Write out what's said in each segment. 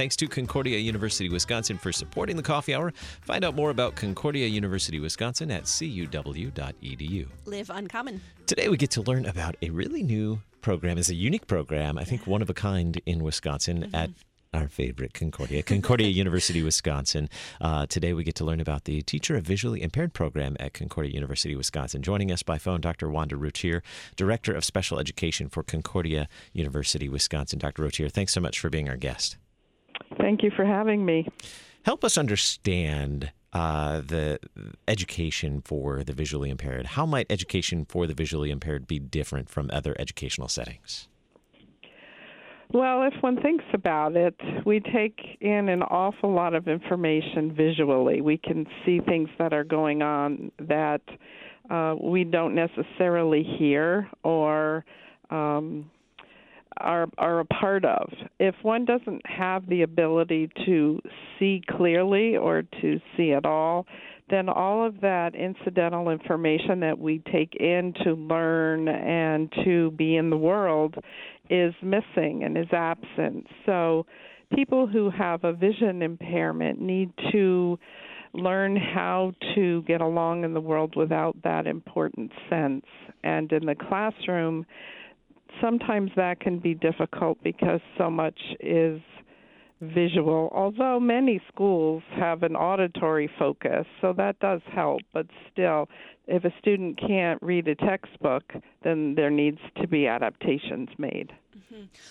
Thanks to Concordia University Wisconsin for supporting the Coffee Hour. Find out more about Concordia University Wisconsin at cuw.edu. Live uncommon. Today we get to learn about a really new program. It's a unique program, I think one of a kind in Wisconsin Mm-hmm. at our favorite Concordia, Concordia University, Wisconsin. Uh, today we get to learn about the Teacher of Visually Impaired program at Concordia University, Wisconsin. Joining us by phone, Dr. Wanda Routier, Director of Special Education for Concordia University, Wisconsin. Dr. Routier, thanks so much for being our guest. Thank you for having me. Help us understand uh, the education for the visually impaired. How might education for the visually impaired be different from other educational settings? Well, if one thinks about it, we take in an awful lot of information visually. We can see things that are going on that uh, we don't necessarily hear or um, are are a part of. If one doesn't have the ability to see clearly or to see at all, then all of that incidental information that we take in to learn and to be in the world is missing and is absent. So people who have a vision impairment need to learn how to get along in the world without that important sense. And in the classroom, sometimes that can be difficult because so much is visual, although many schools have an auditory focus, so that does help. But still, if a student can't read a textbook, then there needs to be adaptations made.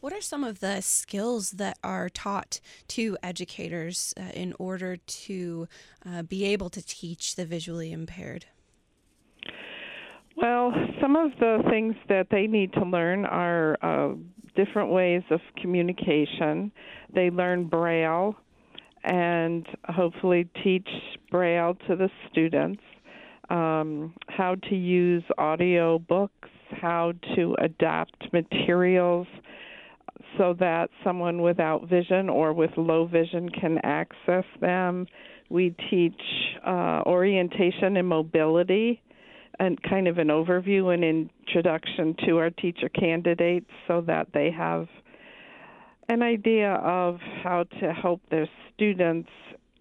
What are some of the skills that are taught to educators uh, in order to uh, be able to teach the visually impaired? Well, some of the things that they need to learn are uh, different ways of communication. They learn Braille and hopefully teach Braille to the students, um, how to use audio books, how to adapt materials so that someone without vision or with low vision can access them. We teach uh, orientation and mobility and kind of an overview and introduction to our teacher candidates so that they have an idea of how to help their students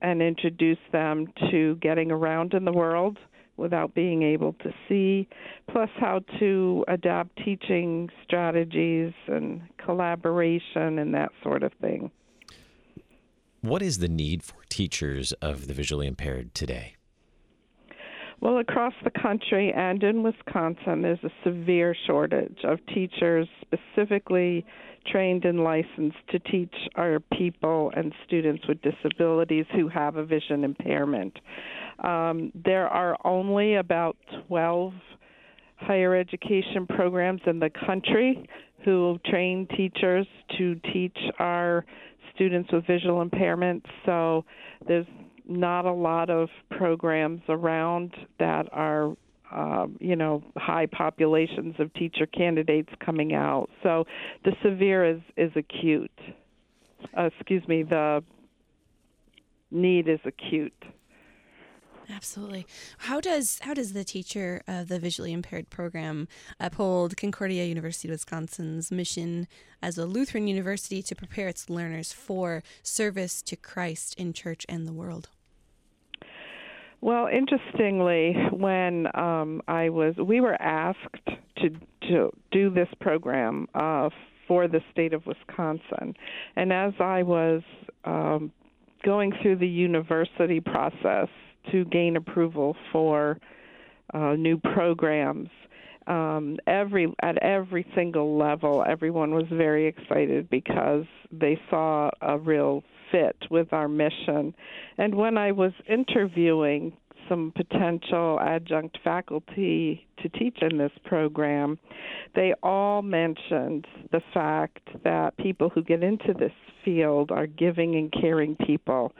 and introduce them to getting around in the world without being able to see, plus how to adapt teaching strategies and collaboration and that sort of thing. What is the need for teachers of the visually impaired today? Well, across the country and in Wisconsin, there's a severe shortage of teachers specifically trained and licensed to teach our people and students with disabilities who have a vision impairment. Um, there are only about 12 higher education programs in the country who train teachers to teach our students with visual impairment. So there's not a lot of programs around that are um, you know high populations of teacher candidates coming out so the severe is is acute uh, excuse me the need is acute Absolutely. How does how does the teacher of the visually impaired program uphold Concordia University of Wisconsin's mission as a Lutheran university to prepare its learners for service to Christ in church and the world? Well, interestingly, when um, I was, we were asked to to do this program uh, for the state of Wisconsin, and as I was um, going through the university process to gain approval for uh, new programs, um, every at every single level, everyone was very excited because they saw a real fit with our mission. And when I was interviewing some potential adjunct faculty to teach in this program, they all mentioned the fact that people who get into this field are giving and caring people.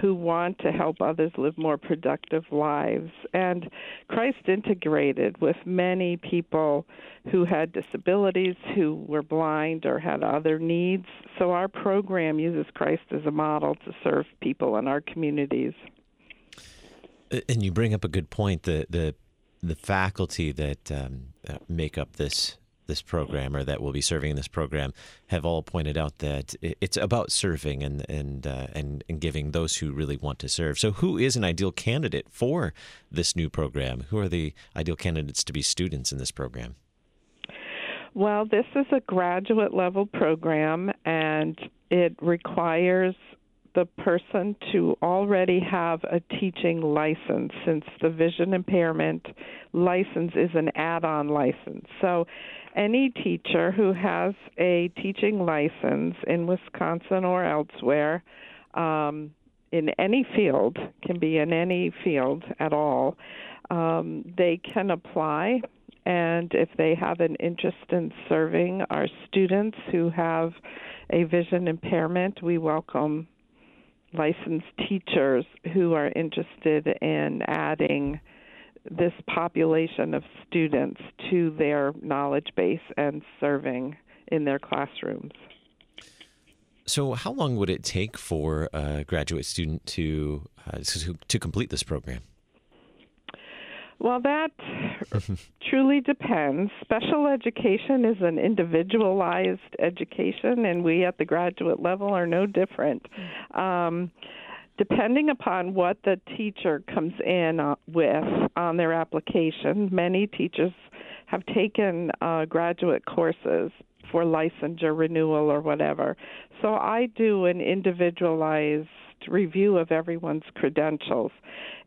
Who want to help others live more productive lives. And Christ integrated with many people who had disabilities, who were blind, or had other needs. So our program uses Christ as a model to serve people in our communities. And you bring up a good point. The the the faculty that um, make up this this program or that will be serving in this program have all pointed out that it's about serving and and uh, and, and giving those who really want to serve. So, who is an ideal candidate for this new program? Who are the ideal candidates to be students in this program? Well, this is a graduate level program, and it requires the person to already have a teaching license since the vision impairment license is an add on license. So any teacher who has a teaching license in Wisconsin or elsewhere um, in any field, can be in any field at all, um, they can apply. And if they have an interest in serving our students who have a vision impairment, we welcome licensed teachers who are interested in adding this population of students to their knowledge base and serving in their classrooms. So, how long would it take for a graduate student to uh, to, to complete this program? Well, that truly depends. Special education is an individualized education, and we at the graduate level are no different. Um, depending upon what the teacher comes in uh, with on their application, many teachers have taken uh, graduate courses for licensure renewal or whatever. So I do an individualized review of everyone's credentials.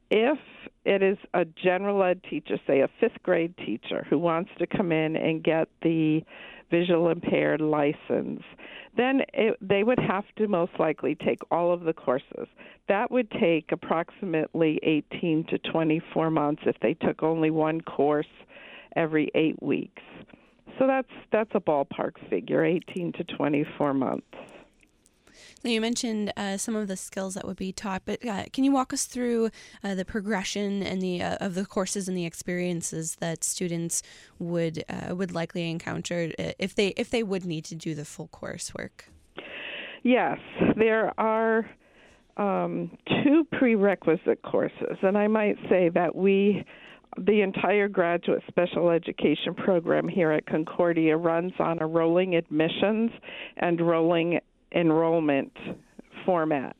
If it is a general ed teacher, say a fifth grade teacher, who wants to come in and get the visual impaired license, then it, they would have to most likely take all of the courses. That would take approximately 18 to 24 months if they took only one course every 8 weeks. So that's that's a ballpark figure, 18 to 24 months. You mentioned uh, some of the skills that would be taught, but uh, can you walk us through uh, the progression and the uh, of the courses and the experiences that students would uh, would likely encounter uh, if they if they would need to do the full coursework? Yes, there are um, two prerequisite courses, and I might say that we the entire graduate special education program here at Concordia runs on a rolling admissions and rolling enrollment format,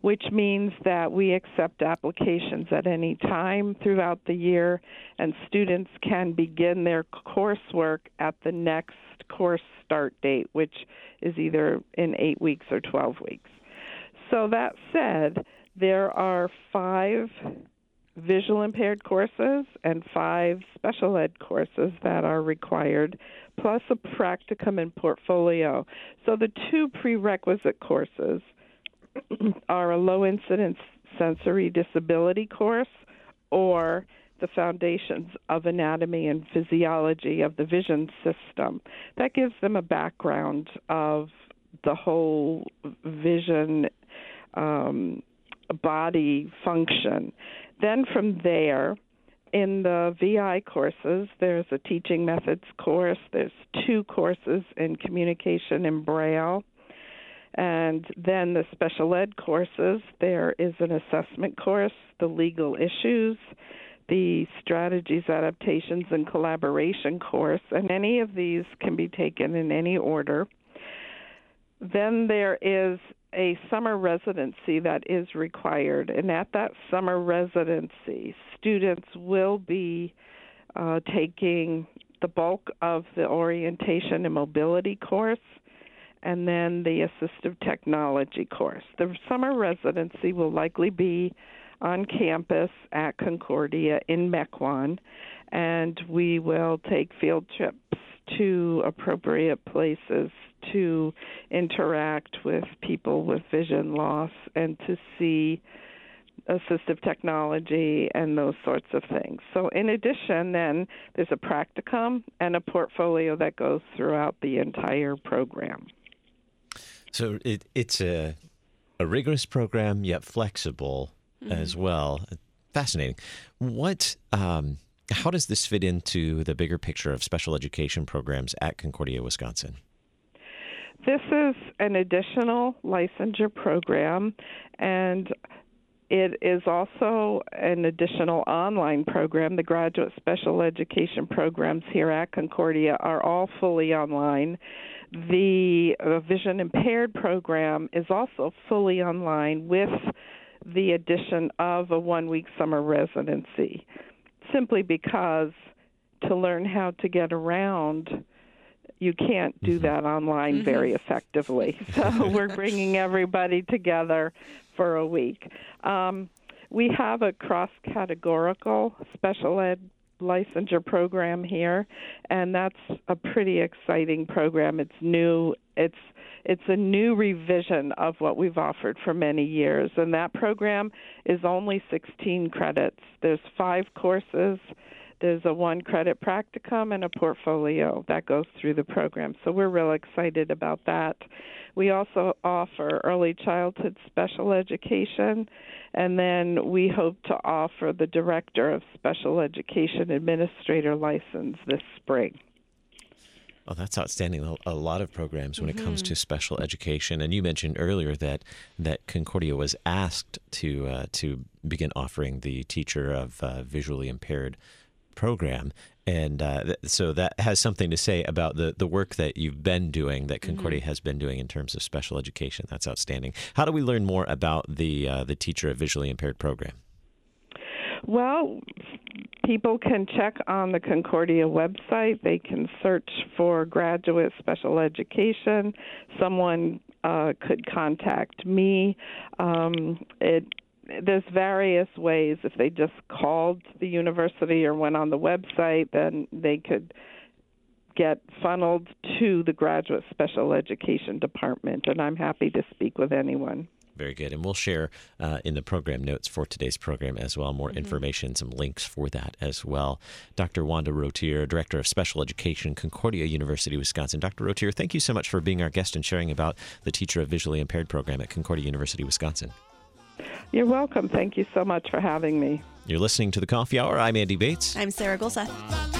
which means that we accept applications at any time throughout the year, and students can begin their coursework at the next course start date, which is either in eight weeks or 12 weeks. So, that said, there are five visual impaired courses and five special ed courses that are required, plus a practicum and portfolio. So the two prerequisite courses are a low incidence sensory disability course or the foundations of anatomy and physiology of the vision system. That gives them a background of the whole vision um, body function. Then from there, in the VI courses, there's a teaching methods course, there's two courses in communication in Braille. And then the special ed courses, there is an assessment course, the legal issues, the strategies, adaptations, and collaboration course, and any of these can be taken in any order. Then there is a summer residency that is required, and at that summer residency, students will be uh, taking the bulk of the orientation and mobility course and then the assistive technology course. The summer residency will likely be on campus at Concordia in Mequon, and we will take field trips to appropriate places to interact with people with vision loss and to see assistive technology and those sorts of things. So, in addition, then there's a practicum and a portfolio that goes throughout the entire program. So it, it's a a rigorous program, yet flexible mm-hmm. as well. Fascinating. What, um, how does this fit into the bigger picture of special education programs at Concordia, Wisconsin? This is an additional licensure program, and it is also an additional online program. The graduate special education programs here at Concordia are all fully online. The uh, vision impaired program is also fully online with the addition of a one week summer residency, simply because to learn how to get around, you can't do mm-hmm. that online mm-hmm. very effectively. So we're bringing everybody together for a week. Um, we have a cross categorical special ed licensure program here, and that's a pretty exciting program. It's new. It's it's a new revision of what we've offered for many years, and that program is only 16 credits. There's five courses. There's a one credit practicum and a portfolio that goes through the program. So we're real excited about that. We also offer early childhood special education, and then we hope to offer the Director of Special Education Administrator license this spring. Oh, that's outstanding. A lot of programs when mm-hmm. it comes to mm-hmm. special education, and you mentioned earlier that that Concordia was asked to uh, to begin offering the teacher of uh, visually impaired program. And uh, so that has something to say about the, the work that you've been doing, that Concordia mm-hmm. has been doing in terms of special education. That's outstanding. How do we learn more about the uh, the teacher of visually impaired program? Well, people can check on the Concordia website. They can search for graduate special education. Someone uh, could contact me. Um, it there's various ways. If they just called the university or went on the website, then they could get funneled to the graduate special education department, and I'm happy to speak with anyone. Very good. And we'll share uh, in the program notes for today's program as well more mm-hmm. information, some links for that as well. Dr. Wanda Routier, Director of Special Education, Concordia University, Wisconsin. Dr. Routier, thank you so much for being our guest and sharing about the Teacher of Visually Impaired program at Concordia University, Wisconsin. You're welcome. Thank you so much for having me. You're listening to the Coffee Hour. I'm Andy Bates. I'm Sarah Gulseth.